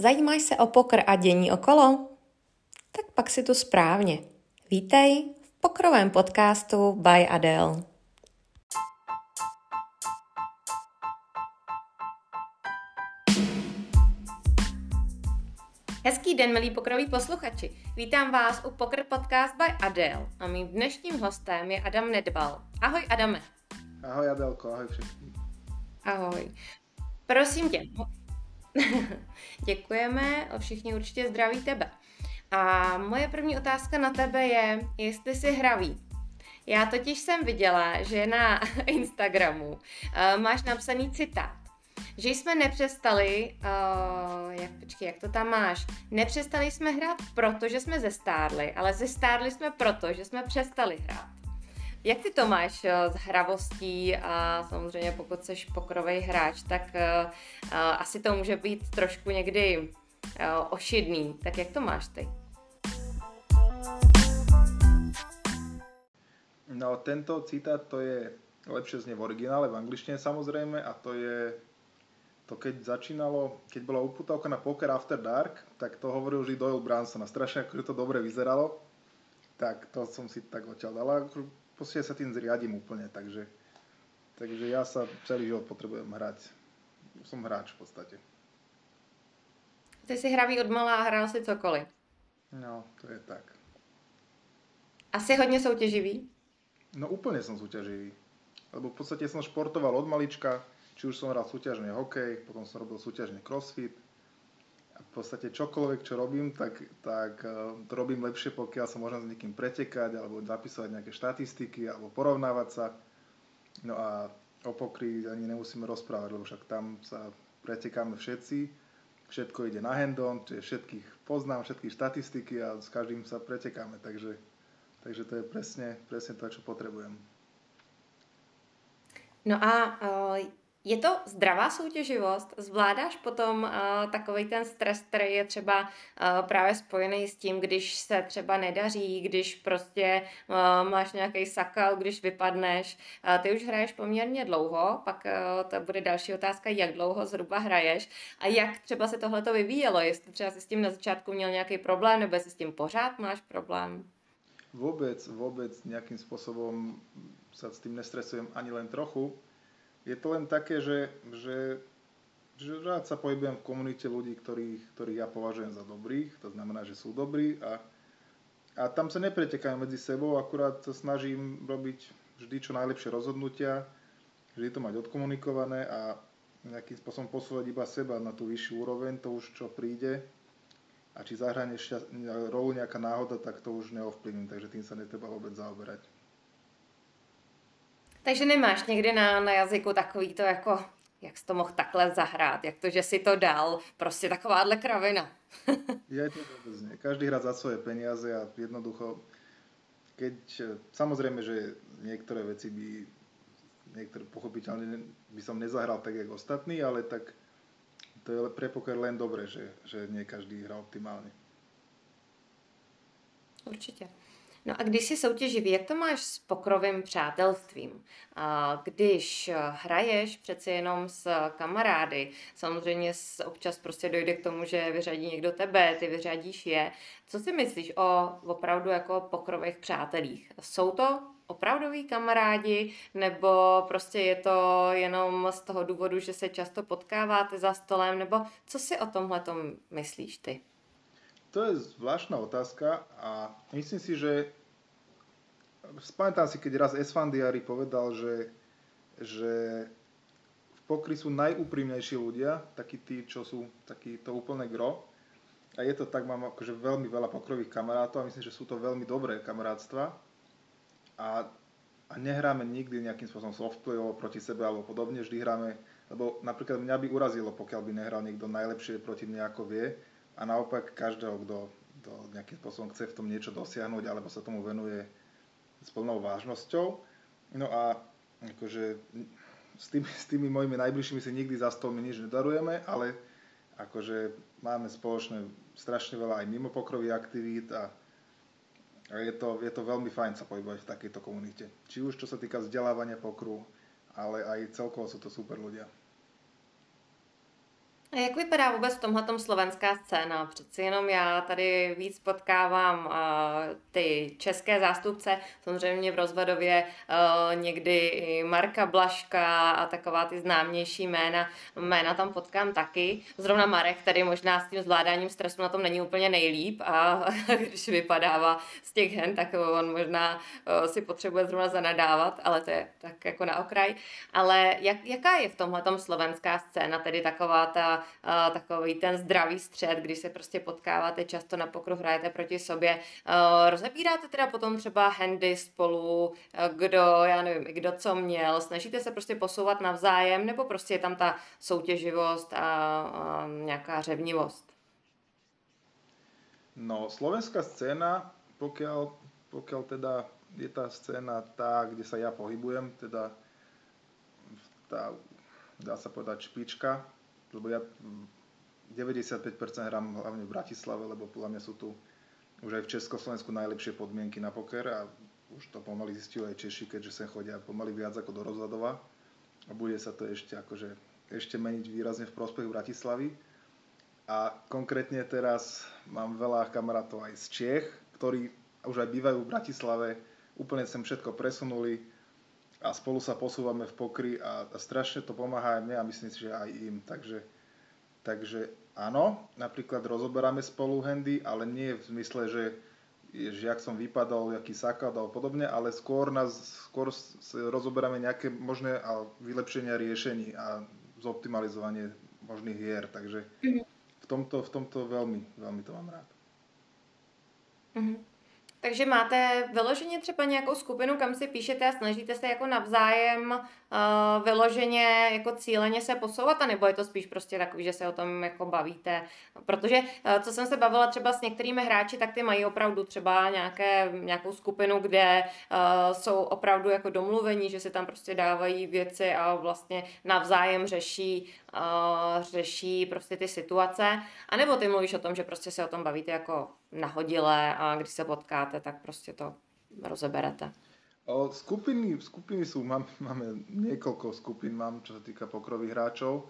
Zajímáš se o pokr a dění okolo? Tak pak si tu správně. Vítej v pokrovém podcastu by Adele. Hezký den, milí pokroví posluchači. Vítám vás u Pokr Podcast by Adele a mým dnešním hostem je Adam Nedbal. Ahoj Adame. Ahoj Adelko, ahoj všetkým. Ahoj. Prosím tě, Děkujeme, všichni určitě zdraví tebe. A moje první otázka na tebe je, jestli jsi hravý. Já totiž jsem viděla, že na Instagramu uh, máš napsaný citát, že jsme nepřestali, uh, jak, počkej, jak to tam máš, nepřestali jsme hrát proto, že jsme zestárli, ale zestárli jsme proto, že jsme přestali hrát. Jak ty to máš eh, s hravostí a samozřejmě pokud jsi pokrový hráč, tak uh, asi to může být trošku někdy ošidný. Tak jak to máš ty? No, tento citát to je lepšie znie v originále, v angličtine samozrejme, a to je to keď začínalo, keď bola uputávka na Poker After Dark, tak to hovoril vždy Doyle Branson a strašne akože to dobre vyzeralo, tak to som si tak odtiaľ dal proste sa tým zriadím úplne, takže, takže ja sa celý život potrebujem hrať. Som hráč v podstate. Ty si hravý od malá a hrál si cokoliv. No, to je tak. Asi hodně soutěživý? No úplne som súťaživý. Lebo v podstate som športoval od malička, či už som hral súťažný hokej, potom som robil súťažný crossfit, v podstate čokoľvek, čo robím, tak, tak uh, to robím lepšie, pokiaľ sa môžem s niekým pretekať, alebo zapisovať nejaké štatistiky, alebo porovnávať sa. No a o pokry ani nemusíme rozprávať, lebo však tam sa pretekáme všetci, všetko ide na handon, čiže všetkých poznám, všetky štatistiky a s každým sa pretekáme, takže, takže to je presne, presne to, čo potrebujem. No a uh, je to zdravá soutěživost? Zvládáš potom uh, takový ten stres, který je třeba uh, právě spojený s tím, když se třeba nedaří, když prostě uh, máš nějaký sakal, když vypadneš. Uh, ty už hraješ poměrně dlouho, pak uh, to bude další otázka, jak dlouho zhruba hraješ a jak třeba se tohle to vyvíjelo, jestli třeba si s tím na začátku měl nějaký problém, nebo jestli s tím pořád máš problém? Vôbec, vôbec nejakým spôsobom sa s tým nestresujem ani len trochu je to len také, že, že, že rád sa pohybujem v komunite ľudí, ktorých, ktorých ja považujem za dobrých, to znamená, že sú dobrí a, a tam sa nepretekajú medzi sebou, akurát sa snažím robiť vždy čo najlepšie rozhodnutia, vždy to mať odkomunikované a nejakým spôsobom posúvať iba seba na tú vyššiu úroveň, to už čo príde a či zahranie rolu nejaká náhoda, tak to už neovplyvním, takže tým sa netreba vôbec zaoberať. Takže nemáš někdy na, na jazyku takový to jako, jak jsi to mohl takhle zahrát, jak to, že si to dal, prostě takováhle kravina. je to vôbec nie. Každý hrá za svoje peniaze a jednoducho, keď, samozrejme, že niektoré veci by, niektoré pochopiteľne by som nezahral tak, jak ostatní, ale tak to je pre poker len dobré, že, že nie každý hrá optimálne. Určitě. No a když jsi soutěživý, jak to máš s pokrovým přátelstvím? Když hraješ přece jenom s kamarády, samozřejmě občas prostě dojde k tomu, že vyřadí někdo tebe, ty vyřadíš je. Co si myslíš o opravdu jako pokrových přátelích? Jsou to opravdoví kamarádi, nebo prostě je to jenom z toho důvodu, že se často potkáváte za stolem, nebo co si o tomhle myslíš ty? To je zvláštna otázka a myslím si, že spamätám si, keď raz Esfandiari povedal, že, že v pokry sú najúprimnejší ľudia, takí tí, čo sú taký to úplné gro. A je to tak, mám akože veľmi veľa pokrových kamarátov a myslím, že sú to veľmi dobré kamarátstva. A, a nehráme nikdy nejakým spôsobom softplayovo proti sebe alebo podobne, vždy hráme, lebo napríklad mňa by urazilo, pokiaľ by nehral niekto najlepšie proti mne ako vie a naopak každého, kto, kto nejakým spôsobom chce v tom niečo dosiahnuť alebo sa tomu venuje s plnou vážnosťou. No a akože s tými, s tými mojimi najbližšími si nikdy za stolmi nič nedarujeme, ale akože máme spoločné strašne veľa aj mimo pokrovy aktivít a, a je, to, je to veľmi fajn sa pohybovať v takejto komunite. Či už čo sa týka vzdelávania pokru, ale aj celkovo sú to super ľudia. A jak vypadá vůbec v tomhle slovenská scéna? Přeci jenom já tady víc potkávám uh, ty české zástupce, samozřejmě v Rozvadově uh, někdy i Marka Blaška a taková ty známější jména, jména tam potkám taky. Zrovna Marek, který možná s tím zvládáním stresu na tom není úplně nejlíp a když vypadává z těch hen, tak on možná uh, si potřebuje zrovna zanadávat, ale to je tak jako na okraj. Ale jak, jaká je v tomhle slovenská scéna, tedy taková ta uh, takový ten zdravý střed, když se prostě potkáváte často na pokru, hrajete proti sobě. Uh, rozebíráte teda potom třeba handy spolu, uh, kdo, já nevím, kdo co měl, snažíte se prostě posouvat navzájem, nebo prostě je tam ta soutěživost a, a nějaká řevnivost? No, slovenská scéna, pokiaľ, pokiaľ teda je tá scéna tá, kde sa ja pohybujem, teda tá, dá sa povedať, špička lebo ja 95% hrám hlavne v Bratislave, lebo podľa mňa sú tu už aj v Československu najlepšie podmienky na poker a už to pomaly zistujú aj Češi, keďže sem chodia pomaly viac ako do Rozhľadova a bude sa to ešte akože ešte meniť výrazne v prospech Bratislavy. A konkrétne teraz mám veľa kamarátov aj z Čiech, ktorí už aj bývajú v Bratislave, úplne sem všetko presunuli, a spolu sa posúvame v pokry a, a strašne to pomáha aj mne a myslím si, že aj im. Takže, takže áno, napríklad rozoberáme spolu handy, ale nie v zmysle, že, že jak som vypadol, jaký saklad alebo podobne, ale skôr, nás, skôr rozoberáme nejaké možné a vylepšenia riešení a zoptimalizovanie možných hier. Takže mhm. v tomto, v tomto veľmi, veľmi to mám rád. Mm-hmm. Takže máte vyloženě třeba nějakou skupinu, kam si píšete a snažíte se jako navzájem uh, vyloženě jako cíleně se posouvat, anebo je to spíš prostě takový, že se o tom jako bavíte? Protože uh, co jsem se bavila třeba s některými hráči, tak ty mají opravdu třeba nějaké, nějakou skupinu, kde uh, jsou opravdu jako domluvení, že si tam prostě dávají věci a vlastně navzájem řeší, uh, řeší prostě ty situace. A nebo ty mluvíš o tom, že prostě se o tom bavíte jako nahodile a když se potkáte, tak prostě to rozeberete. O, skupiny, skupiny sú, mám, máme niekoľko skupín, mám, čo sa týka pokrových hráčov,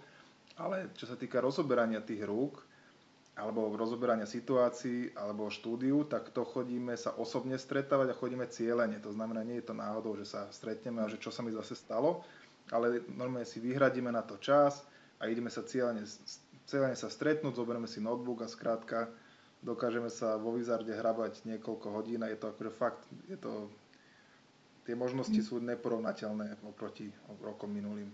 ale čo sa týka rozoberania tých rúk, alebo rozoberania situácií, alebo štúdiu, tak to chodíme sa osobne stretávať a chodíme cieľene. To znamená, nie je to náhodou, že sa stretneme a že čo sa mi zase stalo, ale normálne si vyhradíme na to čas a ideme sa cieľene, cieľene sa stretnúť, zoberieme si notebook a skrátka dokážeme sa vo Wizarde hrabať niekoľko hodín a je to akože fakt, je to, tie možnosti sú neporovnateľné oproti rokom minulým.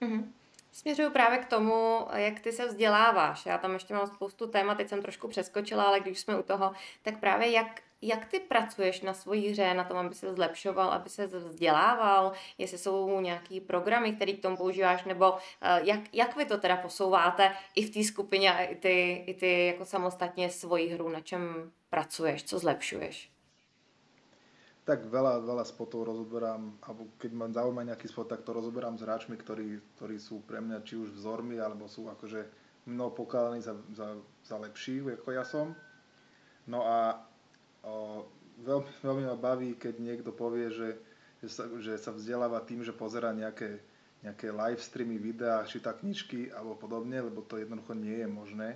Mm-hmm. Směřuju právě k tomu, jak ty se vzděláváš. Já tam ještě mám spoustu témat, teď jsem trošku přeskočila, ale když jsme u toho, tak právě jak jak ty pracuješ na svojí hře, na tom, aby se zlepšoval, aby se vzdělával, jestli jsou nějaký programy, které k tomu používáš, nebo uh, jak, jak vy to teda posouváte i v té skupině i ty, i ty jako samostatně svoji hru, na čem pracuješ, co zlepšuješ? Tak veľa, veľa spotov rozoberám, alebo keď mám zaujíma nejaký spot, tak to rozoberám s hráčmi, ktorí, ktorí sú pre mňa či už vzormi, alebo sú akože mnou pokladaní za, za, za lepších, ako ja som. No a O, veľmi, veľmi ma baví, keď niekto povie, že, že, sa, že sa vzdeláva tým, že pozera nejaké, nejaké live streamy, videá, číta knižky alebo podobne, lebo to jednoducho nie je možné.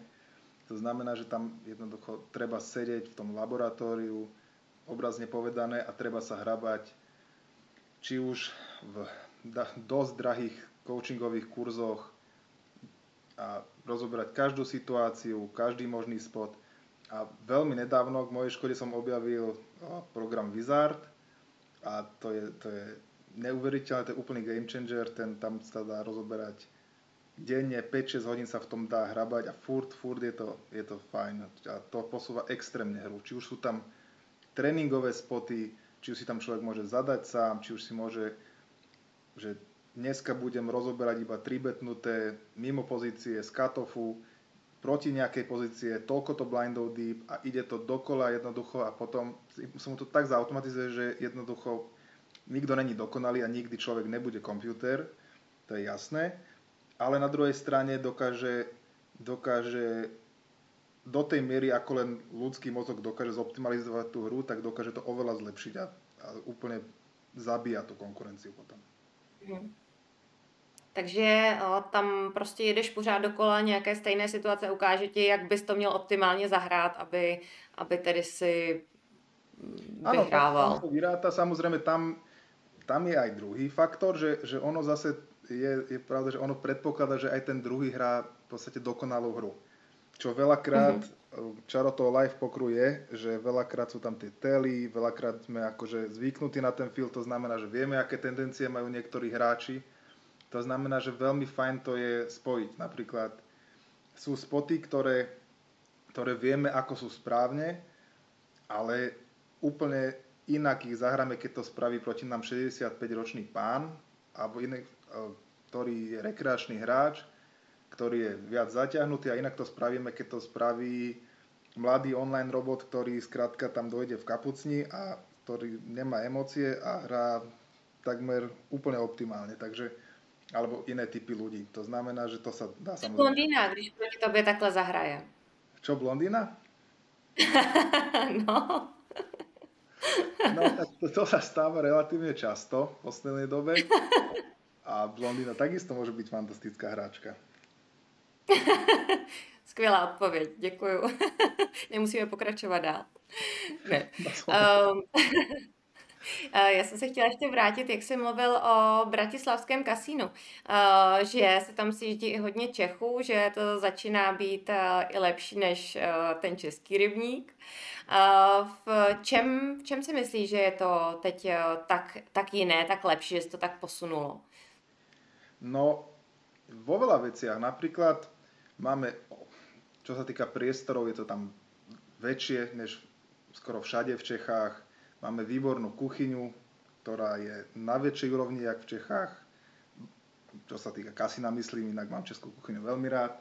To znamená, že tam jednoducho treba sedieť v tom laboratóriu, obrazne povedané, a treba sa hrabať či už v dosť drahých coachingových kurzoch a rozoberať každú situáciu, každý možný spot a veľmi nedávno v mojej škole som objavil program Wizard a to je, to je neuveriteľné, to je úplný game changer, ten tam sa dá rozoberať denne, 5-6 hodín sa v tom dá hrabať a furt, furt je to, je to fajn a to posúva extrémne hru. Či už sú tam tréningové spoty, či už si tam človek môže zadať sám, či už si môže, že dneska budem rozoberať iba tribetnuté mimo pozície z katofu, proti nejakej pozície, toľko to blindov deep a ide to dokola jednoducho a potom sa mu to tak zautomatizuje, že jednoducho nikto není dokonalý a nikdy človek nebude počítač, to je jasné, ale na druhej strane dokáže, dokáže do tej miery, ako len ľudský mozog dokáže zoptimalizovať tú hru, tak dokáže to oveľa zlepšiť a, a úplne zabíja tú konkurenciu potom. Mm. Takže tam prostě jedeš pořád dokola nějaké stejné situace, ukáže ti, jak bys to měl optimálně zahrát, aby, aby tedy si vyhrával. Áno, vyráta, samozrejme tam, tam je aj druhý faktor, že, že ono zase je, je pravda, že ono predpokladá, že aj ten druhý hrá v podstate dokonalú hru. Čo veľakrát, mm-hmm. čaro toho live pokru je, že veľakrát sú tam tie tely, veľakrát sme akože zvyknutí na ten feel, to znamená, že vieme, aké tendencie majú niektorí hráči. To znamená, že veľmi fajn to je spojiť. Napríklad sú spoty, ktoré, ktoré vieme, ako sú správne, ale úplne inak ich zahráme, keď to spraví proti nám 65-ročný pán, alebo iný, ktorý je rekreačný hráč, ktorý je viac zaťahnutý a inak to spravíme, keď to spraví mladý online robot, ktorý skrátka tam dojde v kapucni a ktorý nemá emócie a hrá takmer úplne optimálne. Takže alebo iné typy ľudí. To znamená, že to sa dá samozrejme... Blondýna, když proti tobě takhle zahraje. Čo, blondýna? no. No, to, to sa stáva relatívne často v poslednej dobe. A blondýna takisto môže byť fantastická hráčka. Skvělá odpověď, děkuju. Nemusíme pokračovat dál. Ne. Um, já jsem se chtěla ještě vrátit, jak jsi mluvil o bratislavském kasínu, že se tam sjíždí i hodně Čechů, že to začíná být i lepší než ten český rybník. V čem, v čem si myslíš, že je to teď tak, tak jiné, tak lepší, že se to tak posunulo? No, vo veľa veciach. Napríklad Máme, čo sa týka priestorov, je to tam väčšie než skoro všade v Čechách. Máme výbornú kuchyňu, ktorá je na väčšej úrovni, jak v Čechách. Čo sa týka kasina, myslím, inak mám českú kuchyňu veľmi rád.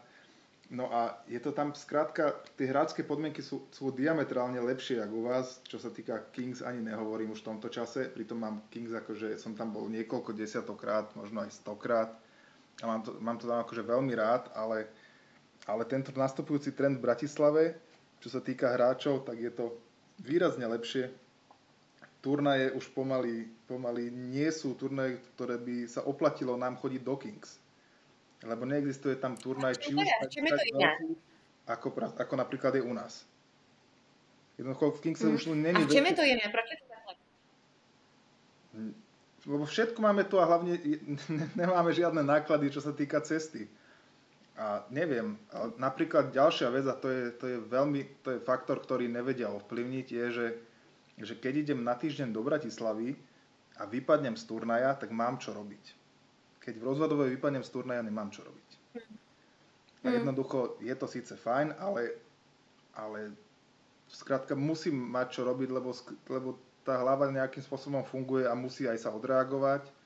No a je to tam, skrátka, tie hrácké podmienky sú, sú diametrálne lepšie, ako u vás. Čo sa týka Kings, ani nehovorím už v tomto čase. Pritom mám Kings, akože som tam bol niekoľko desiatokrát, možno aj stokrát. A mám to, mám to tam akože veľmi rád, ale ale tento nastupujúci trend v Bratislave, čo sa týka hráčov, tak je to výrazne lepšie. Turnaje už pomaly, pomaly nie sú turnaje, ktoré by sa oplatilo nám chodiť do Kings. Lebo neexistuje tam turnaj, či už tak, tak veľký, ako, ako napríklad je u nás. Jednoducho v Kingse hmm. už není... A v čem je to iné? Proč je to takhle? Lebo všetko máme tu a hlavne nemáme žiadne náklady, čo sa týka cesty. A neviem, napríklad ďalšia vec, a to je, to je veľmi, to je faktor, ktorý nevedia ovplyvniť, je, že, že keď idem na týždeň do Bratislavy a vypadnem z turnaja, tak mám čo robiť. Keď v rozvodovej vypadnem z turnaja, nemám čo robiť. A mm. jednoducho je to síce fajn, ale, ale skrátka musím mať čo robiť, lebo, lebo tá hlava nejakým spôsobom funguje a musí aj sa odreagovať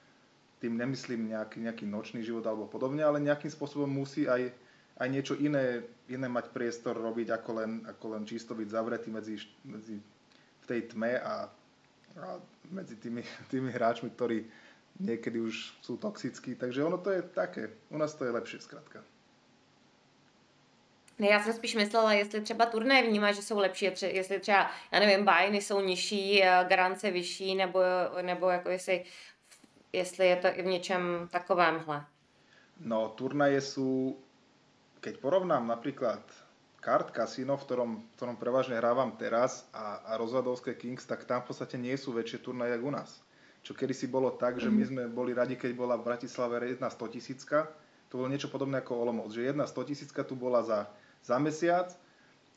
tým nemyslím nejaký, nejaký nočný život alebo podobne, ale nejakým spôsobom musí aj, aj niečo iné, iné mať priestor robiť, ako len, ako len čisto byť zavretý medzi, medzi v tej tme a, a medzi tými, tými hráčmi, ktorí niekedy už sú toxickí. Takže ono to je také. U nás to je lepšie zkrátka. Ne, já jsem spíš myslela, jestli třeba turné vnímá, že jsou lepší, jestli třeba, já nevím, bajny jsou nižší, garance vyšší, nebo, nebo jako jestli jestli je to i v něčem takovémhle. No, turnaje sú, keď porovnám napríklad kart Casino, v ktorom, v ktorom prevažne hrávam teraz a, a rozvadovské Kings, tak tam v podstate nie sú väčšie turnaje ako u nás. Čo kedysi bolo tak, že my mhm. sme boli radi, keď bola v Bratislave jedna 100 tisícka, to bolo niečo podobné ako Olomouc, že jedna 100 tisícka tu bola za, za mesiac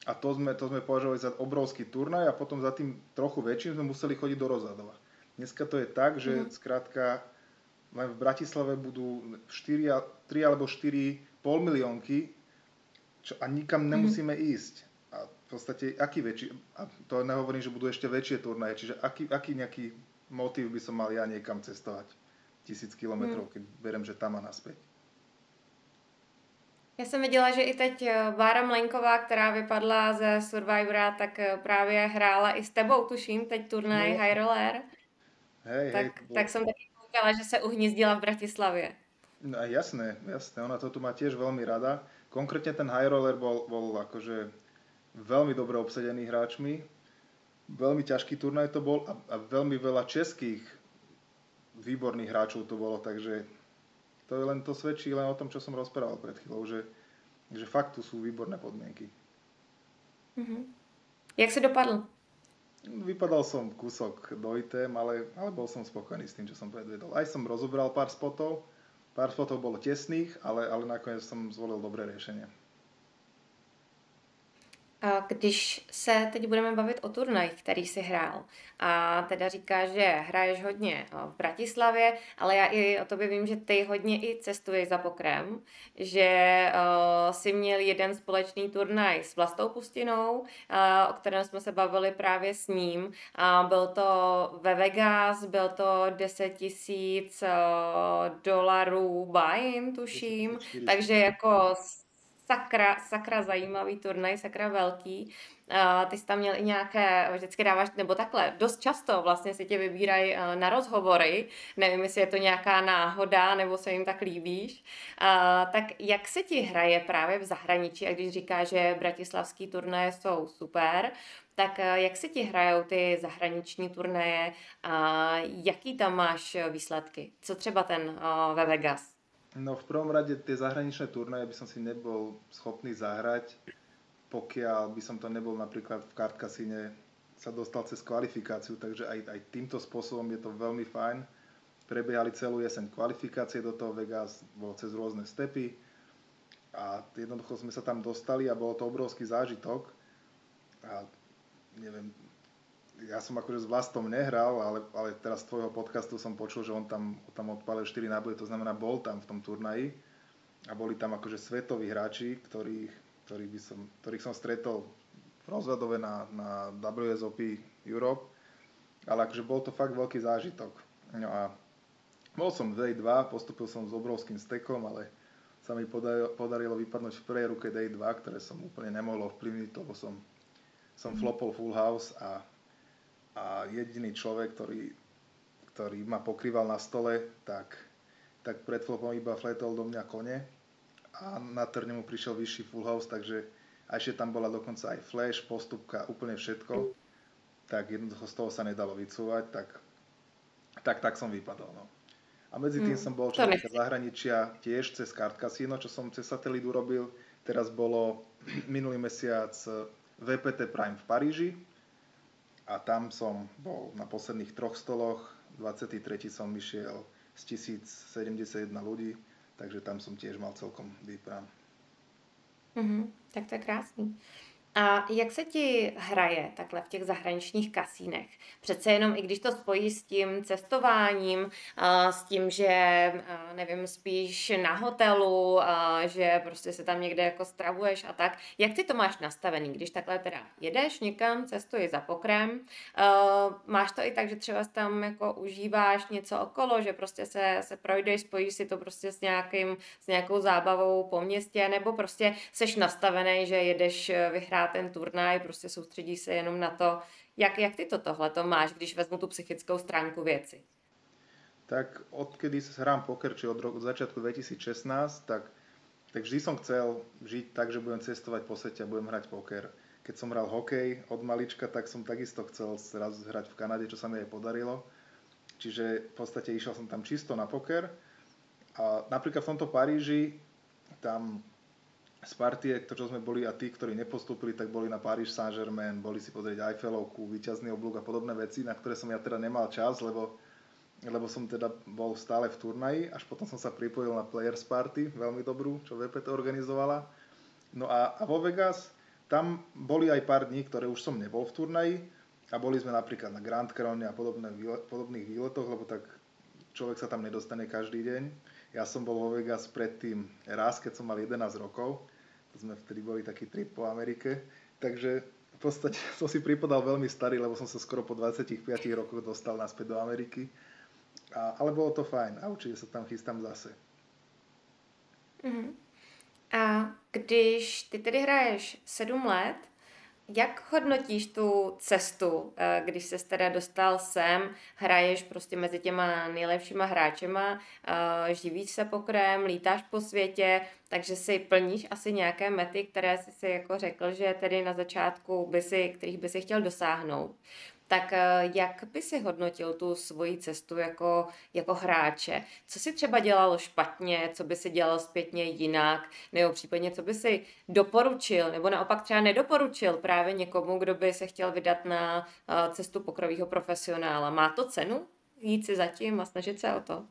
a to sme, to sme považovali za obrovský turnaj a potom za tým trochu väčším sme museli chodiť do Rozadova. Dneska to je tak, že mm. skrátka len v Bratislave budú 4, 3 alebo 4 pol miliónky čo, a nikam mhm. nemusíme mm. ísť. A v podstate, aký väčší, a to nehovorím, že budú ešte väčšie turnaje, čiže aký, aký nejaký motív by som mal ja niekam cestovať tisíc kilometrov, mm. keď berem, že tam a naspäť. Já jsem viděla, že i teď Bára Mlenková, která vypadla ze Survivora, tak právě hrála i s tebou, tuším, teď turnaj no. High Roller. Hej, tak, hej, tak som taky koukala, že sa uhnízdila v Bratislavie. No, jasné, jasné, ona to tu má tiež veľmi rada. Konkrétne ten high roller bol, bol akože veľmi dobre obsadený hráčmi. Veľmi ťažký turnaj to bol a, a veľmi veľa českých výborných hráčov to bolo, takže, To je len to svedčí len o tom, čo som rozprával pred chvíľou, že, že fakt tu sú výborné podmienky. Mm-hmm. Jak si dopadl? Vypadal som kúsok dojitém, ale, ale bol som spokojný s tým, čo som predvedol. Aj som rozobral pár spotov, pár spotov bolo tesných, ale, ale nakoniec som zvolil dobré riešenie. Když se teď budeme bavit o turnajích, který si hrál, a teda říká, že hraješ hodně v Bratislavě, ale já i o tobě vím, že ty hodně i cestuješ za pokrem, že uh, si měl jeden společný turnaj s Vlastou Pustinou, uh, o kterém jsme se bavili právě s ním. A byl to ve Vegas, byl to 10 tisíc uh, dolarů buy tuším, takže jako sakra, sakra zajímavý turnaj, sakra velký. Ty jsi tam měl i nějaké, vždycky dáváš, nebo takhle, dost často vlastně si tě vybírají uh, na rozhovory, nevím, jestli je to nějaká náhoda, nebo se jim tak líbíš. Tak jak se ti hraje právě v zahraničí, a když říkáš, že bratislavský turnaje jsou super, tak jak se ti hrajou ty zahraniční turnaje a jaký tam máš výsledky? Co třeba ten ve Vegas? No v prvom rade tie zahraničné turnaje by som si nebol schopný zahrať, pokiaľ by som to nebol napríklad v kartkasíne sa dostal cez kvalifikáciu, takže aj, aj týmto spôsobom je to veľmi fajn. Prebiehali celú jeseň kvalifikácie do toho Vegas, bolo cez rôzne stepy a jednoducho sme sa tam dostali a bolo to obrovský zážitok. A neviem, ja som akože s Vlastom nehral, ale, ale teraz z tvojho podcastu som počul, že on tam, tam odpálil 4 náboje, to znamená bol tam v tom turnaji a boli tam akože svetoví hráči, ktorých, ktorých, by som, ktorých som stretol v rozhľadove na, na WSOP Europe, ale akože bol to fakt veľký zážitok. No a bol som v Day 2, postupil som s obrovským stekom, ale sa mi podarilo, podarilo vypadnúť v prvej ruke Day 2, ktoré som úplne nemohol ovplyvniť, lebo som, som flopol full house a a jediný človek, ktorý, ktorý ma pokrýval na stole, tak, tak pred flopom iba fletol do mňa kone a na trne mu prišiel vyšší full house, takže a ešte tam bola dokonca aj flash, postupka, úplne všetko, tak jednoducho z toho sa nedalo vycúvať, tak, tak, tak som vypadol. No. A medzi tým mm, som bol človek zahraničia tiež cez Card Casino, čo som cez satelit urobil. Teraz bolo minulý mesiac VPT Prime v Paríži, a tam som bol na posledných troch stoloch, 23. som išiel z 1071 ľudí, takže tam som tiež mal celkom výprav. Mm-hmm, tak to je krásný. A jak se ti hraje takhle v těch zahraničních kasínech? Přece jenom, i když to spojí s tím cestováním, s tím, že, nevím, spíš na hotelu, že prostě se tam někde jako stravuješ a tak, jak ty to máš nastavený, když takhle teda jedeš někam, cestuješ za pokrem, máš to i tak, že třeba tam jako užíváš něco okolo, že prostě se, se projdeš, spojíš si to prostě s, nějakým, s nějakou zábavou po městě, nebo prostě seš nastavený, že jedeš vyhrát hrát ten turnaj, prostě soustředí se jenom na to, jak, jak ty to to máš, když vezmu tu psychickou stránku věci? Tak odkedy hrám poker, či od, roku, od začiatku 2016, tak, tak vždy som chcel žiť tak, že budem cestovať po svete a budem hrať poker. Keď som hral hokej od malička, tak som takisto chcel raz hrať v Kanade, čo sa mi aj podarilo. Čiže v podstate išiel som tam čisto na poker. A napríklad v tomto Paríži, tam z partie, čo sme boli a tí, ktorí nepostúpili, tak boli na Paris Saint-Germain, boli si pozrieť Eiffelovku, výťazný oblúk a podobné veci, na ktoré som ja teda nemal čas, lebo, lebo som teda bol stále v turnaji, až potom som sa pripojil na Players Party, veľmi dobrú, čo VPT organizovala. No a, a vo Vegas, tam boli aj pár dní, ktoré už som nebol v turnaji a boli sme napríklad na Grand Crowne a podobné, podobných výletoch, lebo tak človek sa tam nedostane každý deň. Ja som bol vo Vegas predtým raz, keď som mal 11 rokov. To sme vtedy boli taký trip po Amerike. Takže v podstate som si pripadal veľmi starý, lebo som sa skoro po 25 rokoch dostal naspäť do Ameriky. A, ale bolo to fajn a určite sa tam chystám zase. Uh-huh. A když ty tedy hraješ 7 let, jak hodnotíš tu cestu, eh, když se teda dostal sem, hraješ prostě mezi těma nejlepšíma hráčema, eh, živíš se pokrem, lítáš po světě, takže si plníš asi nějaké mety, které jsi si jako řekl, že tedy na začátku by si, kterých by si chtěl dosáhnout. Tak eh, jak by si hodnotil tu svoji cestu jako, jako hráče? Co si třeba dělalo špatně, co by si dělal zpětně jinak, nebo případně co by si doporučil, nebo naopak třeba nedoporučil právě někomu, kdo by se chtěl vydat na eh, cestu pokrového profesionála. Má to cenu jít si zatím a snažit se o to?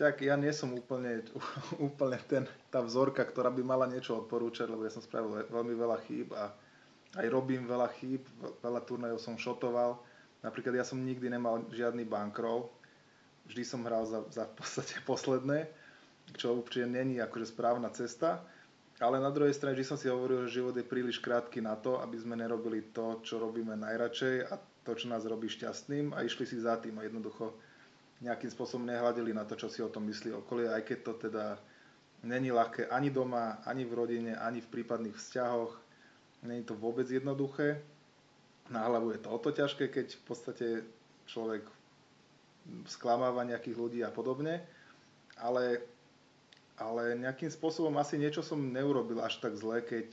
Tak ja nie som úplne, úplne ten, tá vzorka, ktorá by mala niečo odporúčať, lebo ja som spravil veľmi veľa chýb a aj robím veľa chýb, veľa turnajov som šotoval. Napríklad ja som nikdy nemal žiadny bankroll, vždy som hral za, za v podstate posledné, čo určite není akože správna cesta. Ale na druhej strane vždy som si hovoril, že život je príliš krátky na to, aby sme nerobili to, čo robíme najradšej a to, čo nás robí šťastným a išli si za tým a jednoducho nejakým spôsobom nehľadili na to, čo si o tom myslí okolie, aj keď to teda není ľahké ani doma, ani v rodine, ani v prípadných vzťahoch. Není to vôbec jednoduché. Na hlavu je to o to ťažké, keď v podstate človek sklamáva nejakých ľudí a podobne. Ale, ale nejakým spôsobom asi niečo som neurobil až tak zle, keď,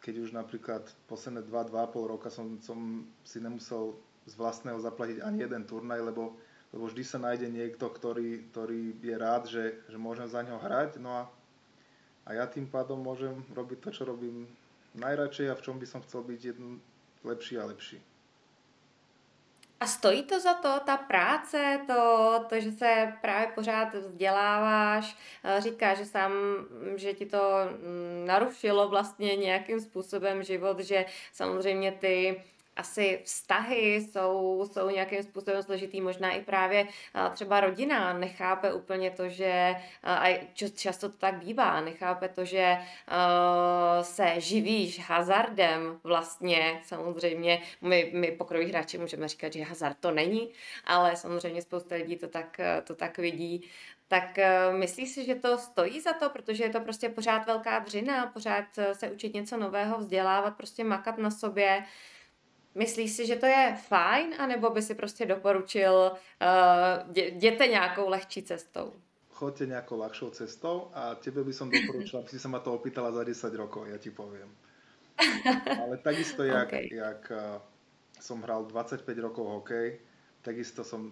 keď už napríklad posledné 2-2,5 roka som, som si nemusel z vlastného zaplatiť ani jeden turnaj, lebo lebo vždy sa nájde niekto, ktorý, ktorý je rád, že, že môžem za ňo hrať, no a, a ja tým pádom môžem robiť to, čo robím najradšej a v čom by som chcel byť jedn, lepší a lepší. A stojí to za to, ta práce, to, to, že se právě pořád vzděláváš, říkáš, že sám, že ti to mm, narušilo vlastně nějakým způsobem život, že samozřejmě ty asi vztahy jsou, jsou nějakým způsobem složitý, možná i právě třeba rodina nechápe úplně to, že, a často to tak bývá, nechápe to, že se živíš hazardem vlastně, samozřejmě, my, my pokrojí hráči můžeme říkat, že hazard to není, ale samozřejmě spousta lidí to tak, to tak vidí, tak myslíš si, že to stojí za to, protože je to prostě pořád velká dřina, pořád se učit něco nového, vzdělávat, prostě makat na sobě, Myslíš si, že to je fajn, anebo by si prostě doporučil, uh, jděte nějakou lehčí cestou? Choďte nejakou ľahšou cestou a tebe by som doporučil, aby si sa ma to opýtala za 10 rokov, ja ti poviem. Ale takisto, jak, okay. jak uh, som hral 25 rokov hokej, takisto som,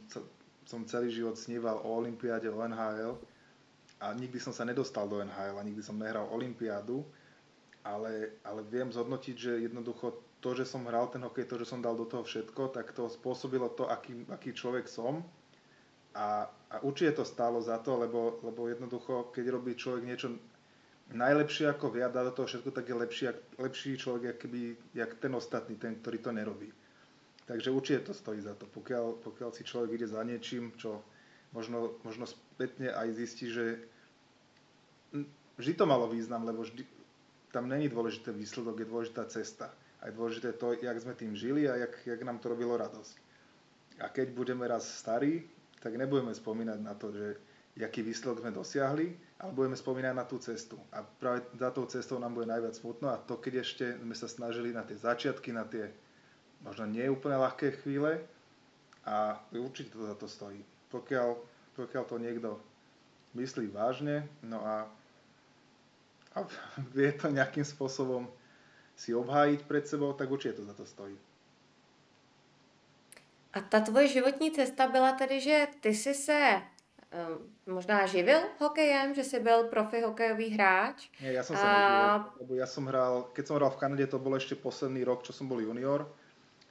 som celý život sníval o Olympiáde, o NHL a nikdy som sa nedostal do NHL a nikdy som nehral Olympiádu, ale, ale viem zhodnotiť, že jednoducho to, že som hral ten hokej, to, že som dal do toho všetko, tak to spôsobilo to, aký, aký človek som. A, a určite to stálo za to, lebo, lebo jednoducho, keď robí človek niečo najlepšie ako vie a dá do toho všetko, tak je lepší, lepší človek, aký, jak ten ostatný, ten, ktorý to nerobí. Takže určite to stojí za to. Pokiaľ, pokiaľ si človek ide za niečím, čo možno, možno spätne aj zistí, že vždy to malo význam, lebo vždy, tam není dôležité výsledok, je dôležitá cesta a je dôležité to, jak sme tým žili a jak, jak nám to robilo radosť. A keď budeme raz starí, tak nebudeme spomínať na to, že jaký výsledok sme dosiahli, ale budeme spomínať na tú cestu. A práve za tou cestou nám bude najviac smutno a to, keď ešte sme sa snažili na tie začiatky, na tie možno nie úplne ľahké chvíle a určite to za to stojí. Pokiaľ, pokiaľ to niekto myslí vážne, no a, a vie to nejakým spôsobom si obhájiť pred sebou, tak určitě to za to stojí. A ta tvoje životní cesta byla tedy, že ty jsi se um, možná živil hokejem, že jsi byl profi hokejový hráč. Nie, ja som sa a... neživil, lebo ja som hral, keď som hral v Kanade, to bol ešte posledný rok, čo som bol junior,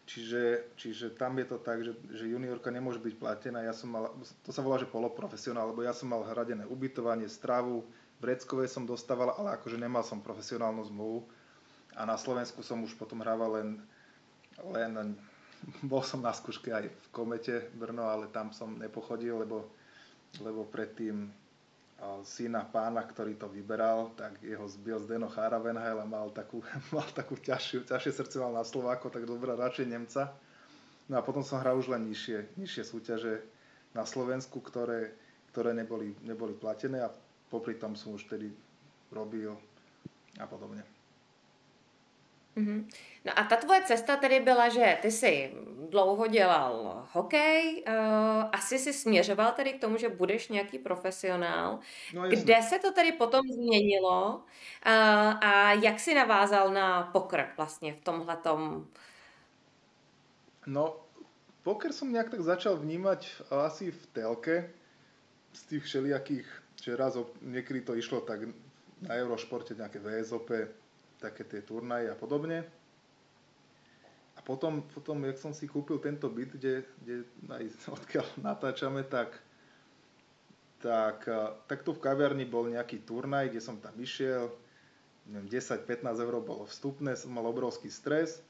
čiže, čiže tam je to tak, že, že juniorka nemôže byť platená, ja som mal, to sa volá, že poloprofesionál, lebo ja som mal hradené ubytovanie, stravu, v Reckove som dostával, ale akože nemal som profesionálnu zmluvu, a na Slovensku som už potom hrával len, len bol som na skúške aj v Komete Brno, ale tam som nepochodil, lebo, lebo predtým syna pána, ktorý to vyberal, tak jeho zbil Zdeno Cháravenheil a mal takú, mal takú ťažšiu, ťažšie srdce mal na Slováko, tak dobrá radšej Nemca. No a potom som hral už len nižšie, nižšie súťaže na Slovensku, ktoré, ktoré neboli, neboli platené a popri tom som už tedy robil a podobne. Mm-hmm. No a ta tvoje cesta tedy byla, že ty jsi dlouho dělal hokej, uh, asi si směřoval tedy k tomu, že budeš nějaký profesionál. No, Kde se to tedy potom změnilo uh, a jak si navázal na pokr vlastně v tomhletom? No, poker som nejak tak začal vnímať asi v telke, z tých všelijakých, že raz niekedy to išlo tak na Eurošporte nejaké VSOP, také tie turnaje a podobne. A potom, potom, jak som si kúpil tento byt, kde, kde aj odkiaľ natáčame, tak, tak, tak tu v kaviarni bol nejaký turnaj, kde som tam išiel, 10-15 eur bolo vstupné, som mal obrovský stres.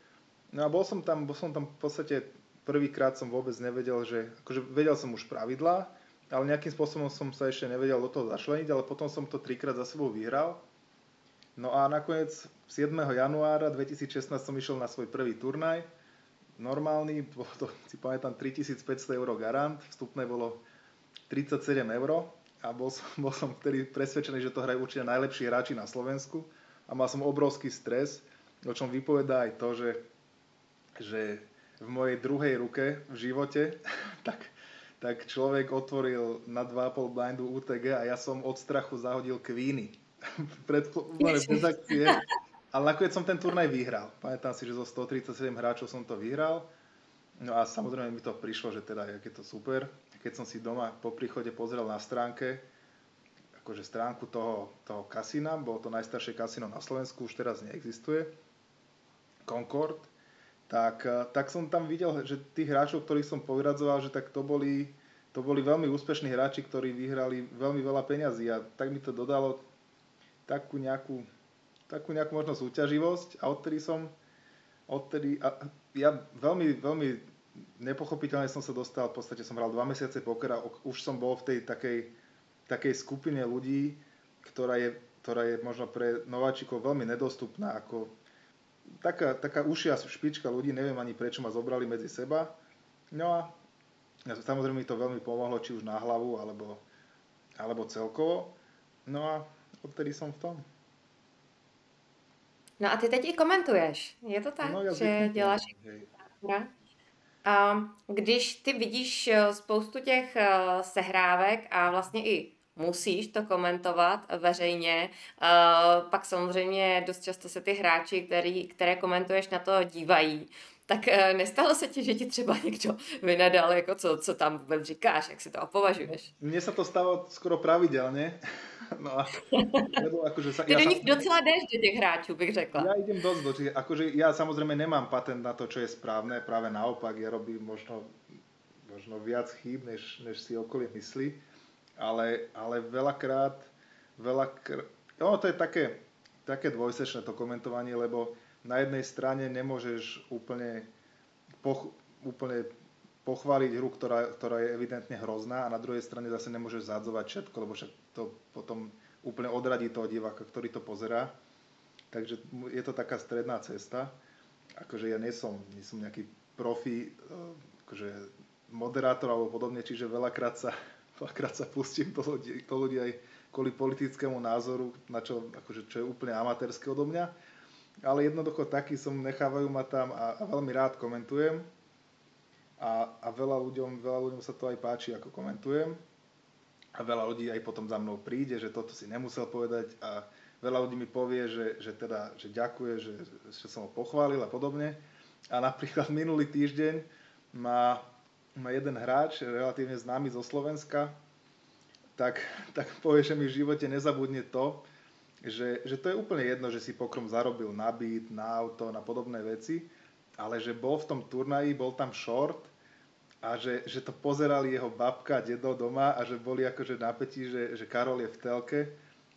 No a bol som tam, bol som tam v podstate prvýkrát som vôbec nevedel, že, akože vedel som už pravidlá, ale nejakým spôsobom som sa ešte nevedel do toho zašleniť, ale potom som to trikrát za sebou vyhral. No a nakoniec 7. januára 2016 som išiel na svoj prvý turnaj. Normálny, bolo to, si pamätám, 3500 eur garant, vstupné bolo 37 eur a bol som, bol som vtedy presvedčený, že to hrajú určite najlepší hráči na Slovensku a mal som obrovský stres, o čom vypovedá aj to, že, že v mojej druhej ruke v živote, tak tak človek otvoril na 2,5 blindu UTG a ja som od strachu zahodil kvíny. Pred, bez akcie. Ale nakoniec som ten turnaj vyhral. Pamätám si, že zo 137 hráčov som to vyhral. No a samozrejme mi to prišlo, že teda je to super. Keď som si doma po príchode pozrel na stránke, akože stránku toho, toho kasína, bolo to najstaršie kasíno na Slovensku, už teraz neexistuje, Concord, tak, eh, tak som tam videl, že tých hráčov, ktorých som povyradzoval, že tak to boli, to boli veľmi úspešní hráči, ktorí vyhrali veľmi veľa peňazí a tak mi to dodalo takú nejakú, takú nejakú možno súťaživosť a odtedy som, odtedy, a ja veľmi, veľmi nepochopiteľne som sa dostal, v podstate som hral dva mesiace pokera, už som bol v tej takej, takej skupine ľudí, ktorá je, ktorá je možno pre nováčikov veľmi nedostupná, ako taká, taká ušia špička ľudí, neviem ani prečo ma zobrali medzi seba. No a samozrejme mi to veľmi pomohlo, či už na hlavu, alebo, alebo celkovo. No a odtedy som v tom. No a ty teď i komentuješ, je to tak, no, že děláš a když ty vidíš eh, spoustu těch eh, sehrávek a vlastně i musíš to komentovat veřejně. Uh, pak samozřejmě dost často se ty hráči, který, které komentuješ, na to dívají. Tak uh, nestalo se ti, že ti třeba někdo vynadal, jako co, co tam vůbec říkáš, jak si to opovažuješ? Mně se to stalo skoro pravidelně. No a, lebo akože sa, Ty ja do nich docela jdeš do těch hráčů, bych řekla. Ja idem dosť do tých, akože ja samozrejme nemám patent na to, čo je správne, práve naopak, ja robím možno, možno viac chýb, než, než si okolie myslí ale, ale veľakrát, veľakrát, no to je také, také dvojsečné to komentovanie, lebo na jednej strane nemôžeš úplne, poch, úplne pochváliť hru, ktorá, ktorá je evidentne hrozná a na druhej strane zase nemôžeš zadzovať všetko, lebo však to potom úplne odradí toho diváka, ktorý to pozerá. Takže je to taká stredná cesta. Akože ja nie som, nie som nejaký profi, eh, akože moderátor alebo podobne, čiže veľakrát sa dvakrát sa pustím to ľudí, to ľudí aj kvôli politickému názoru, na čo, akože, čo je úplne amatérske odo mňa. Ale jednoducho taký som, nechávajú ma tam a, a veľmi rád komentujem. A, a veľa, ľuďom, veľa ľuďom sa to aj páči, ako komentujem. A veľa ľudí aj potom za mnou príde, že toto si nemusel povedať a veľa ľudí mi povie, že, že, teda, že ďakuje, že, že som ho pochválil a podobne. A napríklad minulý týždeň ma ma jeden hráč, relatívne známy zo Slovenska, tak, tak povie, že mi v živote nezabudne to, že, že to je úplne jedno, že si pokrom zarobil na byt, na auto, na podobné veci, ale že bol v tom turnaji, bol tam short a že, že to pozerali jeho babka, dedo doma a že boli akože napätí, že, že Karol je v telke.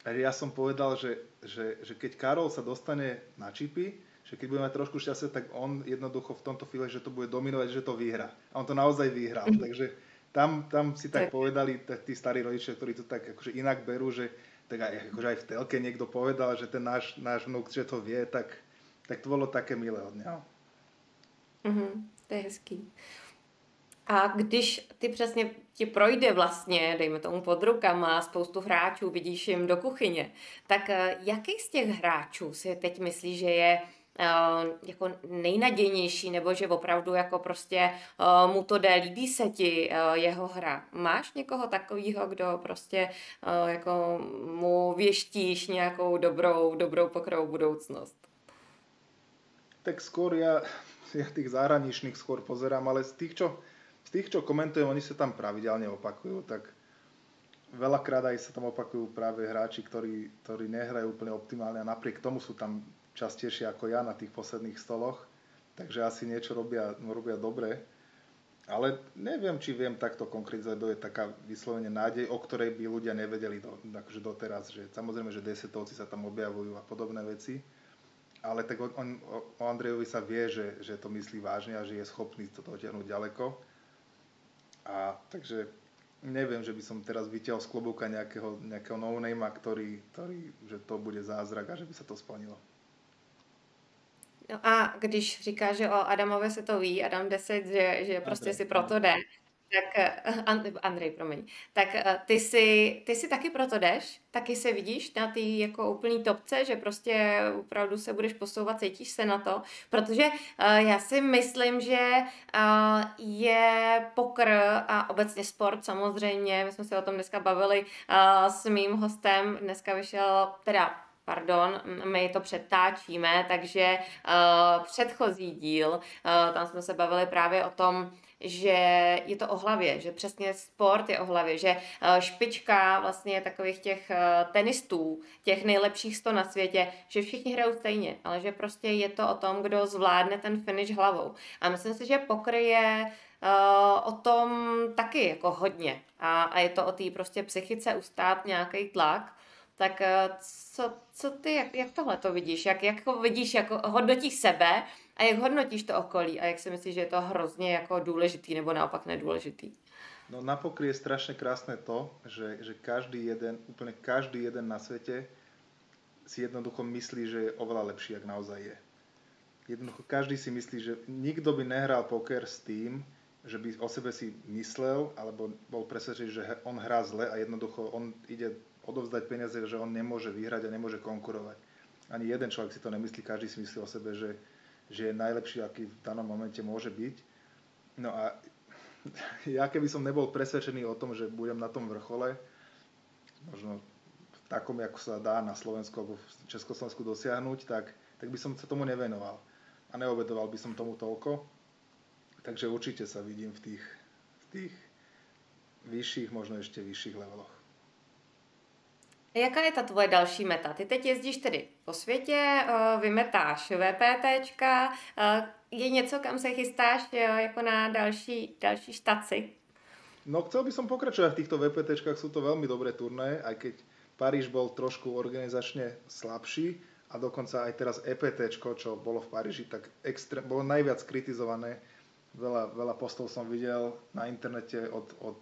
A ja som povedal, že, že, že keď Karol sa dostane na čipy, že keď bude mať trošku šťastie, tak on jednoducho v tomto chvíle, že to bude dominovať, že to vyhrá. A on to naozaj vyhral. Mm. Takže tam, tam si tak, tak povedali tí starí rodičia, ktorí to tak akože inak berú, že tak aj, akože aj v telke niekto povedal, že ten náš, náš vnúk, že to vie, tak, tak to bolo také milé od neho. Mm-hmm, to je hezký. A když ty přesně ti projde vlastně, dejme tomu pod rukama, spoustu hráčů, vidíš jim do kuchyně, tak eh, jaký z těch hráčů si teď myslíš, že je Uh, jako nejnadějnější, nebo že opravdu jako prostě uh, mu to jde, líbí se ti uh, jeho hra. Máš někoho takového, kdo prostě jako mu věštíš nějakou dobrou, dobrou pokrovou budoucnost? Tak skôr ja, ja tých zahraničných skôr pozerám, ale z tých, čo, z tých, čo komentujem, oni sa tam pravidelne opakujú, tak veľakrát aj sa tam opakujú práve hráči, ktorí, ktorí nehrajú úplne optimálne a napriek tomu sú tam častejšie ako ja na tých posledných stoloch, takže asi niečo robia, robia dobre. Ale neviem, či viem takto konkrétne, to je taká vyslovene nádej, o ktorej by ľudia nevedeli do, akože doteraz. Že, samozrejme, že desetovci sa tam objavujú a podobné veci. Ale tak on, o Andrejovi sa vie, že, že to myslí vážne a že je schopný to dotiahnuť ďaleko. A takže neviem, že by som teraz vytiaľ z klobúka nejakého, nejakého no ktorý, ktorý, že to bude zázrak a že by sa to splnilo. No a když říká, že o Adamovi se to ví, Adam 10, že, že prostě Andrej, si proto jde, tak uh, Andrej, promiň, tak uh, ty, si, ty si taky proto jdeš? Taky se vidíš na ty jako úplný topce, že prostě opravdu se budeš posouvat, cítíš se na to? Protože já si myslím, že je pokr a obecně sport samozřejmě, my jsme se o tom dneska bavili s mým hostem, dneska vyšel teda pardon, my to přetáčíme, takže uh, předchozí díl, uh, tam jsme se bavili právě o tom, že je to o hlavě, že přesně sport je o hlavě, že uh, špička vlastně takových těch tenistů, těch nejlepších sto na světě, že všichni hrajou stejně, ale že prostě je to o tom, kdo zvládne ten finish hlavou. A myslím si, že pokr je uh, o tom taky jako hodně. A, a je to o té prostě psychice ustát nějaký tlak tak eh, co, co ty, jak, jak tohle to vidíš? Jak, jak vidíš, jako hodnotíš sebe a jak hodnotíš to okolí a jak si myslíš, že je to hrozně jako důležitý nebo naopak nedůležitý? No na pokry je strašne krásne to, že, že každý jeden, úplne každý jeden na svete si jednoducho myslí, že je oveľa lepší, ak naozaj je. Jednoducho každý si myslí, že nikto by nehral poker s tým, že by o sebe si myslel, alebo bol presvedčený, že on hrá zle a jednoducho on ide odovzdať peniaze, že on nemôže vyhrať a nemôže konkurovať. Ani jeden človek si to nemyslí, každý si myslí o sebe, že, že je najlepší, aký v danom momente môže byť. No a ja keby som nebol presvedčený o tom, že budem na tom vrchole, možno v takom, ako sa dá na Slovensku alebo v Československu dosiahnuť, tak, tak by som sa tomu nevenoval. A neobedoval by som tomu toľko. Takže určite sa vidím v tých, v tých vyšších, možno ešte vyšších leveloch. Jaká je ta tvoje další meta? Ty teď jezdíš tedy po světě, eh, vymetáš VPTčka, eh, je něco, kam se chystáš eh, jako na další, další štaci? No chcel by som pokračovať v týchto VPTčkách, sú to veľmi dobré turné, aj keď Paríž bol trošku organizačne slabší a dokonca aj teraz EPTčko, čo bolo v Paríži, tak extré, bolo najviac kritizované. Veľa, veľa postov som videl na internete od, od,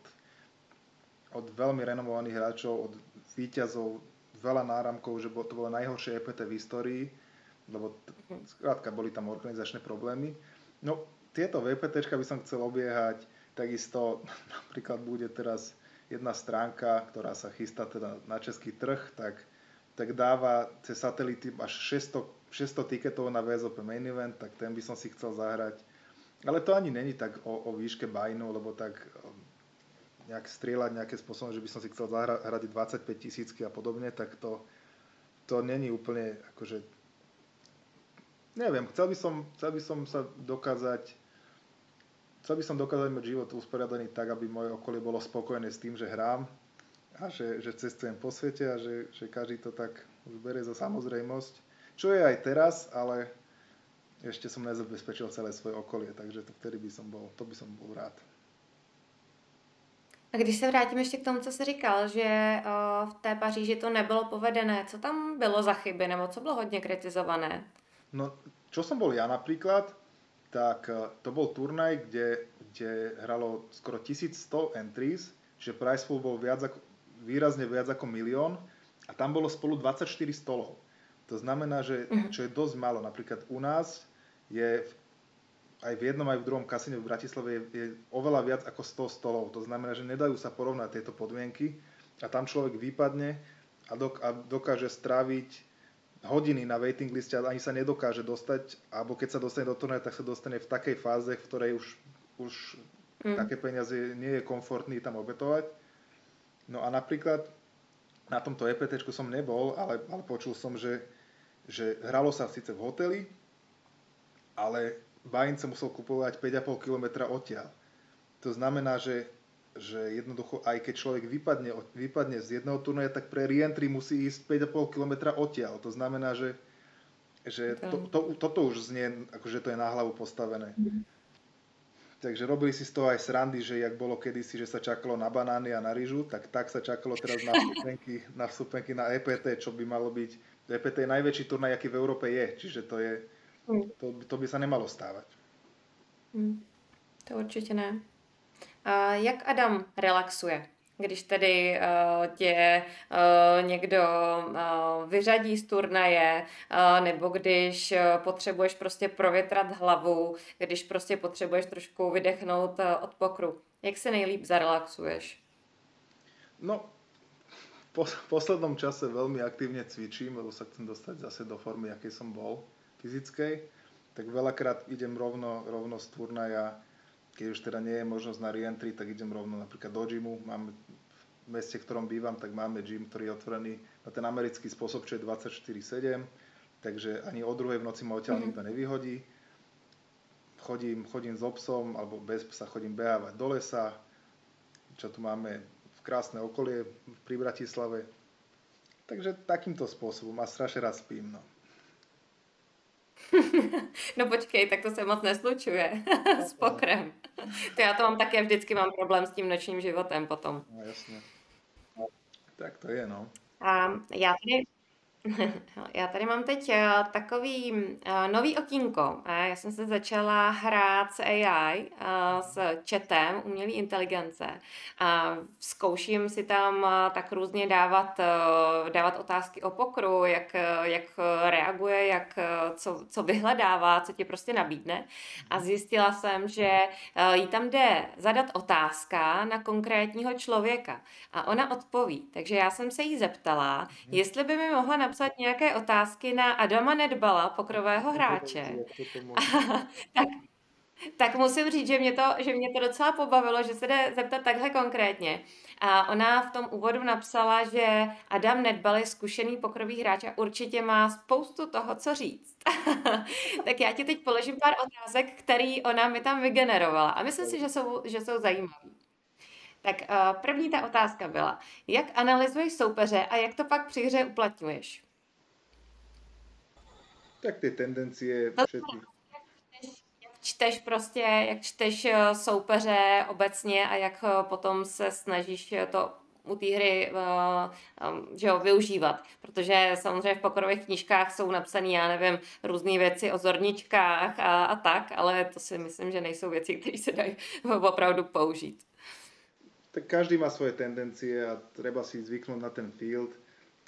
od veľmi renomovaných hráčov, od výťazov, veľa náramkov, že to bolo najhoršie EPT v histórii, lebo skrátka boli tam organizačné problémy. No, tieto VPT by som chcel obiehať, takisto napríklad bude teraz jedna stránka, ktorá sa chystá teda na český trh, tak, tak dáva cez satelity až 600, 600 tiketov na VSOP Main Event, tak ten by som si chcel zahrať. Ale to ani není tak o, o výške bajnu, lebo tak nejak strieľať nejaké spôsobom, že by som si chcel zahrať 25 tisícky a podobne, tak to, to není úplne akože... Neviem, chcel by som, chcel by som sa dokázať chcel by som dokázať mať život usporiadaný tak, aby moje okolie bolo spokojné s tým, že hrám a že, že cestujem po svete a že, že každý to tak zberie za samozrejmosť. Čo je aj teraz, ale ešte som nezabezpečil celé svoje okolie, takže to vtedy by som bol, to by som bol rád. A když se vrátím ještě k tomu, co jsi říkal, že v té Paříži to nebylo povedené, co tam bylo za chyby, nebo co bylo hodně kritizované? No, čo som bol ja napríklad, tak to bol turnaj, kde, kde hralo skoro 1100 entries, že price pool bol viac ako, výrazne viac ako milión a tam bolo spolu 24 stolov. To znamená, že mhm. čo je dosť málo. Napríklad u nás je v aj v jednom, aj v druhom kasíne v Bratislave je, je oveľa viac ako 100 stolov. To znamená, že nedajú sa porovnať tieto podmienky a tam človek vypadne a, dok- a dokáže stráviť hodiny na waiting liste a ani sa nedokáže dostať, alebo keď sa dostane do turnaja, tak sa dostane v takej fáze, v ktorej už, už mm. také peniaze nie je komfortný tam obetovať. No a napríklad na tomto EPT som nebol, ale, ale počul som, že, že hralo sa síce v hoteli, ale Bain sa musel kupovať 5,5 km odtiaľ. To znamená, že, že jednoducho aj keď človek vypadne, vypadne z jedného turnaja, tak pre reentry musí ísť 5,5 km odtiaľ. To znamená, že, že to, to, toto už znie, akože to je na hlavu postavené. Takže robili si z toho aj srandy, že jak bolo kedysi, že sa čakalo na banány a na rýžu, tak tak sa čakalo teraz na vstupenky na, vstupenky na EPT, čo by malo byť. EPT je najväčší turnaj, aký v Európe je, čiže to, je, mm. to, to by sa nemalo stávať. Mm. To určitě ne. A jak Adam relaxuje? když tedy uh, tě uh, někdo uh, vyřadí z turnaje, uh, nebo když uh, potřebuješ prostě provětrat hlavu, když prostě potřebuješ trošku vydechnout uh, od pokru. Jak se nejlíp zarelaxuješ? No, po poslednom čase veľmi aktívne cvičím, lebo sa chcem dostať zase do formy, akej som bol fyzickej. Tak veľakrát idem rovno, rovno z turnaja keď už teda nie je možnosť na reentry, tak idem rovno napríklad do gymu. Mám v meste, v ktorom bývam, tak máme gym, ktorý je otvorený na ten americký spôsob, čo je 24-7, takže ani o druhej v noci ma odtiaľ mm-hmm. nikto nevyhodí. Chodím, chodím s obsom, alebo bez psa chodím behávať do lesa, čo tu máme v krásne okolie pri Bratislave. Takže takýmto spôsobom a strašne rád spím. No. no počkej, tak to se moc neslučuje s pokrem. To já to mám také, vždycky mám problém s tím nočním životem potom. No jasně. Tak to je, no. A já tady Já tady mám teď eh, takový eh, nový okýnko. Já jsem se začala hrát s AI, eh, s chatem umělé inteligence. A zkouším si tam tak různě dávat, dávat otázky o pokru, jak, jak reaguje, jak, co, co vyhledává, co ti prostě nabídne. A zjistila jsem, že jí tam jde zadat otázka na konkrétního člověka. A ona odpoví. Takže já jsem se jí zeptala, mhm. jestli by mi mohla napsat nějaké otázky na Adama Nedbala, pokrového hráče. tak, tak musím říct, že mě, to, že mě to docela pobavilo, že se jde zeptat takhle konkrétně. A ona v tom úvodu napsala, že Adam Nedbal je zkušený pokrový hráč a určitě má spoustu toho, co říct. tak já ti teď položím pár otázek, který ona mi tam vygenerovala. A myslím si, že jsou, že jsou zajímavé. Tak uh, první ta otázka byla, jak analyzuješ soupeře a jak to pak při hře uplatňuješ? Tak ty tendencie všetky. Jak čteš prostě, jak čteš eh, soupeře obecně a jak eh, potom se snažíš to u té hry uh, že jo, využívat. Protože samozřejmě v pokorových knížkách jsou napsané, já nevím, různé věci o zorničkách a, a tak, ale to si myslím, že nejsou věci, které se dají opravdu použít. Tak každý má svoje tendencie a treba si zvyknúť na ten field.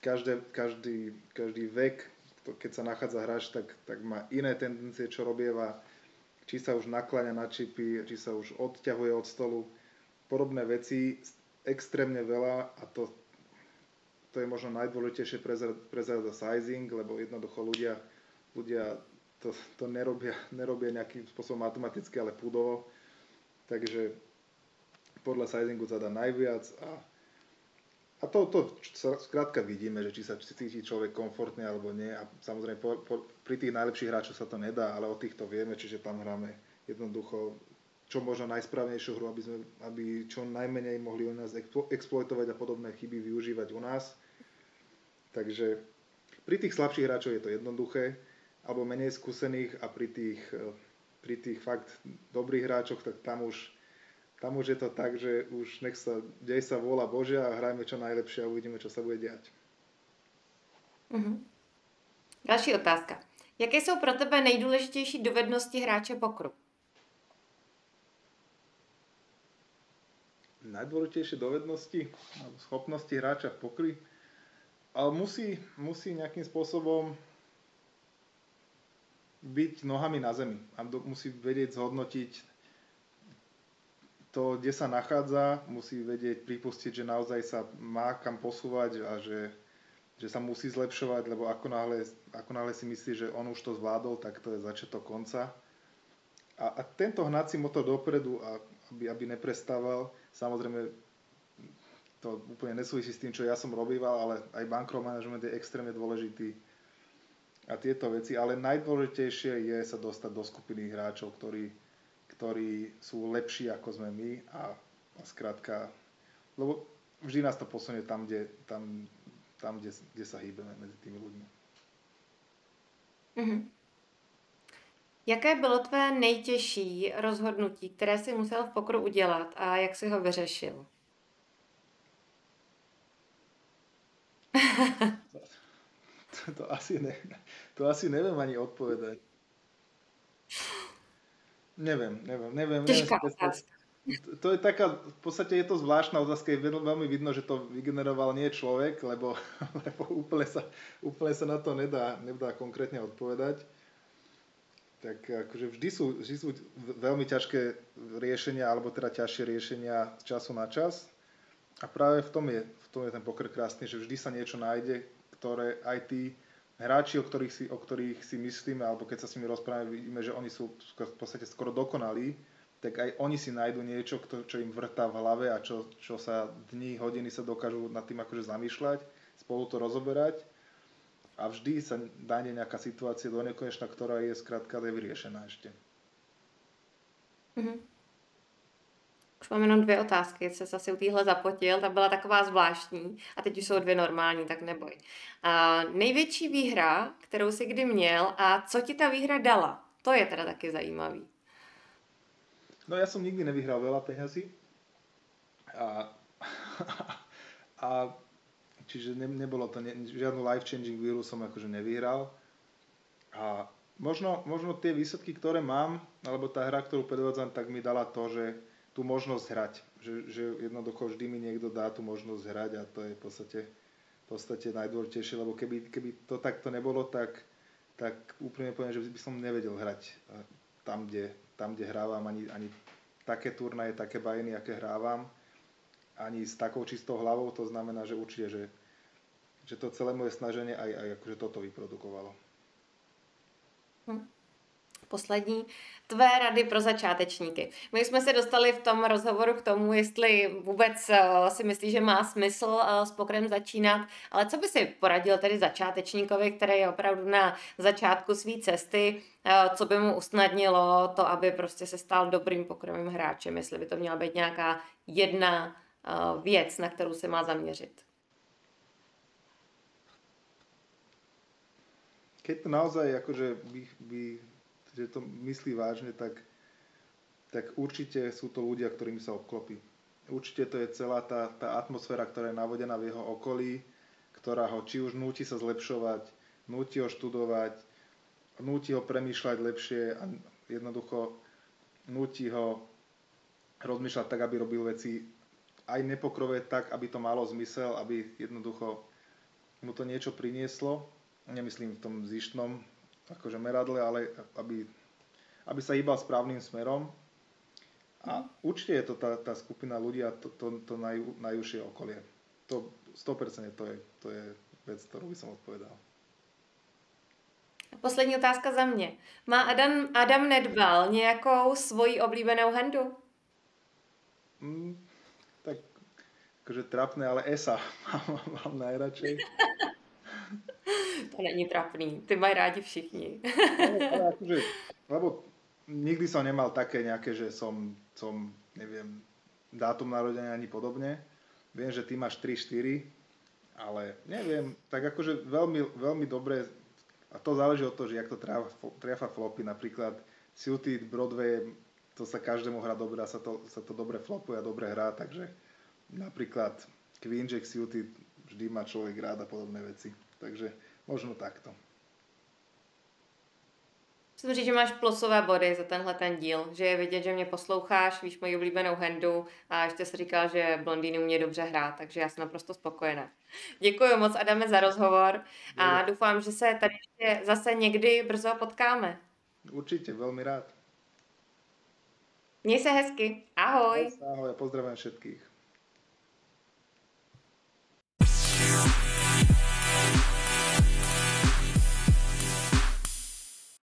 Každé, každý, každý vek keď sa nachádza hráč, tak, tak má iné tendencie, čo robieva, či sa už nakláňa na čipy, či sa už odťahuje od stolu. Podobné veci, extrémne veľa a to, to je možno najdôležitejšie pre za sizing, lebo jednoducho ľudia, ľudia to, to nerobia, nerobia nejakým spôsobom matematicky, ale púdovo. Takže podľa sizingu sa dá najviac a a to, to skrátka vidíme, že či sa cíti človek komfortne alebo nie. A samozrejme po, po, pri tých najlepších hráčoch sa to nedá, ale o týchto vieme, čiže tam hráme jednoducho čo možno najsprávnejšiu hru, aby, sme, aby čo najmenej mohli u nás exploitovať a podobné chyby využívať u nás. Takže pri tých slabších hráčov je to jednoduché, alebo menej skúsených a pri tých, pri tých fakt dobrých hráčoch, tak tam už tam už je to tak, že už nech sa, dej sa vôľa Božia a hrajme čo najlepšie a uvidíme, čo sa bude diať. Uh-huh. Další otázka. Jaké jsou pro tebe nejdůležitější dovednosti hráče pokru? Najdôležitejšie dovednosti alebo schopnosti hráča v pokry? Ale musí, musí nejakým spôsobom byť nohami na zemi. A musí vedieť zhodnotiť to, kde sa nachádza, musí vedieť, pripustiť, že naozaj sa má kam posúvať a že, že sa musí zlepšovať, lebo ako náhle, ako náhle si myslí, že on už to zvládol, tak to je začiatok konca. A, a tento hnací motor dopredu, aby, aby neprestával, samozrejme to úplne nesúvisí s tým, čo ja som robíval, ale aj bankroll management je extrémne dôležitý. a tieto veci, ale najdôležitejšie je sa dostať do skupiny hráčov, ktorí, ktorí sú lepší ako sme my a, a skrátka, lebo vždy nás to posunie tam, kde, tam, tam kde, kde sa hýbeme medzi tými ľuďmi. Mm-hmm. Jaké bylo tvé nejtěžší rozhodnutí, které jsi musel v pokru udělat a jak jsi ho vyřešil? to, to, asi ne, to asi neviem ani odpovedať. Neviem, neviem, neviem. Otázka. To je taká, v podstate je to zvláštna otázka, je veľmi vidno, že to vygeneroval nie človek, lebo, lebo úplne, sa, úplne sa na to nedá, nedá konkrétne odpovedať. Tak akože vždy sú, vždy sú veľmi ťažké riešenia, alebo teda ťažšie riešenia z času na čas. A práve v tom je, v tom je ten poker krásny, že vždy sa niečo nájde, ktoré aj tí hráči, o ktorých si, o ktorých si myslíme, alebo keď sa s nimi rozprávame, vidíme, že oni sú v podstate skoro dokonalí, tak aj oni si nájdu niečo, čo im vrtá v hlave a čo, čo sa dní, hodiny sa dokážu nad tým akože zamýšľať, spolu to rozoberať a vždy sa nájde nejaká situácia do nekonečna, ktorá je skrátka nevyriešená ešte. Mm-hmm. Mám jenom dvě otázky, se zase u téhle zapotil, ta byla taková zvláštní a teď už jsou dvě normální, tak neboj. A největší výhra, kterou jsi kdy měl a co ti ta výhra dala? To je teda taky zajímavý. No ja som nikdy nevyhral veľa peňazí. A, a čiže ne, nebolo to, ne, žiadnu life-changing výhru som akože nevyhral. A možno, možno tie výsledky, ktoré mám, alebo tá hra, ktorú predvádzam, tak mi dala to, že tú možnosť hrať. Že, že jednoducho vždy mi niekto dá tú možnosť hrať a to je v podstate, v podstate najdôležitejšie, lebo keby, keby to takto nebolo, tak, tak úplne poviem, že by som nevedel hrať tam, kde, tam, kde hrávam, ani, ani také turnaje, také bajiny, aké hrávam, ani s takou čistou hlavou, to znamená, že určite, že, že to celé moje snaženie aj, aj akože toto vyprodukovalo. Hm poslední, tvé rady pro začátečníky. My jsme se dostali v tom rozhovoru k tomu, jestli vůbec uh, si myslí, že má smysl uh, s pokrem začínat, ale co by si poradil tedy začátečníkovi, který je opravdu na začátku své cesty, uh, co by mu usnadnilo to, aby prostě se stal dobrým pokrovým hráčem, jestli by to měla být nějaká jedna věc, na kterou se má zaměřit. Keď to naozaj akože by, by že to myslí vážne, tak, tak určite sú to ľudia, ktorými sa obklopí. Určite to je celá tá, tá atmosféra, ktorá je navodená v jeho okolí, ktorá ho či už núti sa zlepšovať, núti ho študovať, núti ho premýšľať lepšie a jednoducho núti ho rozmýšľať tak, aby robil veci aj nepokrové tak, aby to malo zmysel, aby jednoducho mu to niečo prinieslo. Nemyslím v tom zištnom akože meradle, ale aby, aby sa hýbal správnym smerom. A určite je to tá, tá skupina ľudí a to, to, to naj, najúžšie okolie. To 100% to je, to je vec, ktorú by som odpovedal. Poslední otázka za mě. Má Adam, Adam Nedbal nějakou svoji oblíbenou handu? Mm, tak akože trapné, ale Esa mám, mám najradšej. To není trapný, ty mají rádi všichni. ale, ale akože, lebo nikdy som nemal také nejaké, že som, som neviem, dátum narodenia ani podobne. Viem, že ty máš 3-4, ale neviem, tak akože veľmi, veľmi dobre, a to záleží od toho, že jak to triafa flopy, napríklad Suited Broadway, to sa každému hrá dobre a sa to, sa to dobre flopuje a dobre hrá, takže napríklad Queen Jack Suited vždy má človek rád a podobné veci. Takže možno takto. Říct, že máš plusové body za tenhle ten díl, že je vidět, že mě posloucháš, víš moji oblíbenou handu a ještě si říkal, že blondýny umí dobře hrát, takže já jsem naprosto spokojená. Děkuji moc, Adame, za rozhovor a doufám, že se tady ještě zase někdy brzo potkáme. Určitě, velmi rád. Měj se hezky. Ahoj. Ahoj a pozdravím všetkých.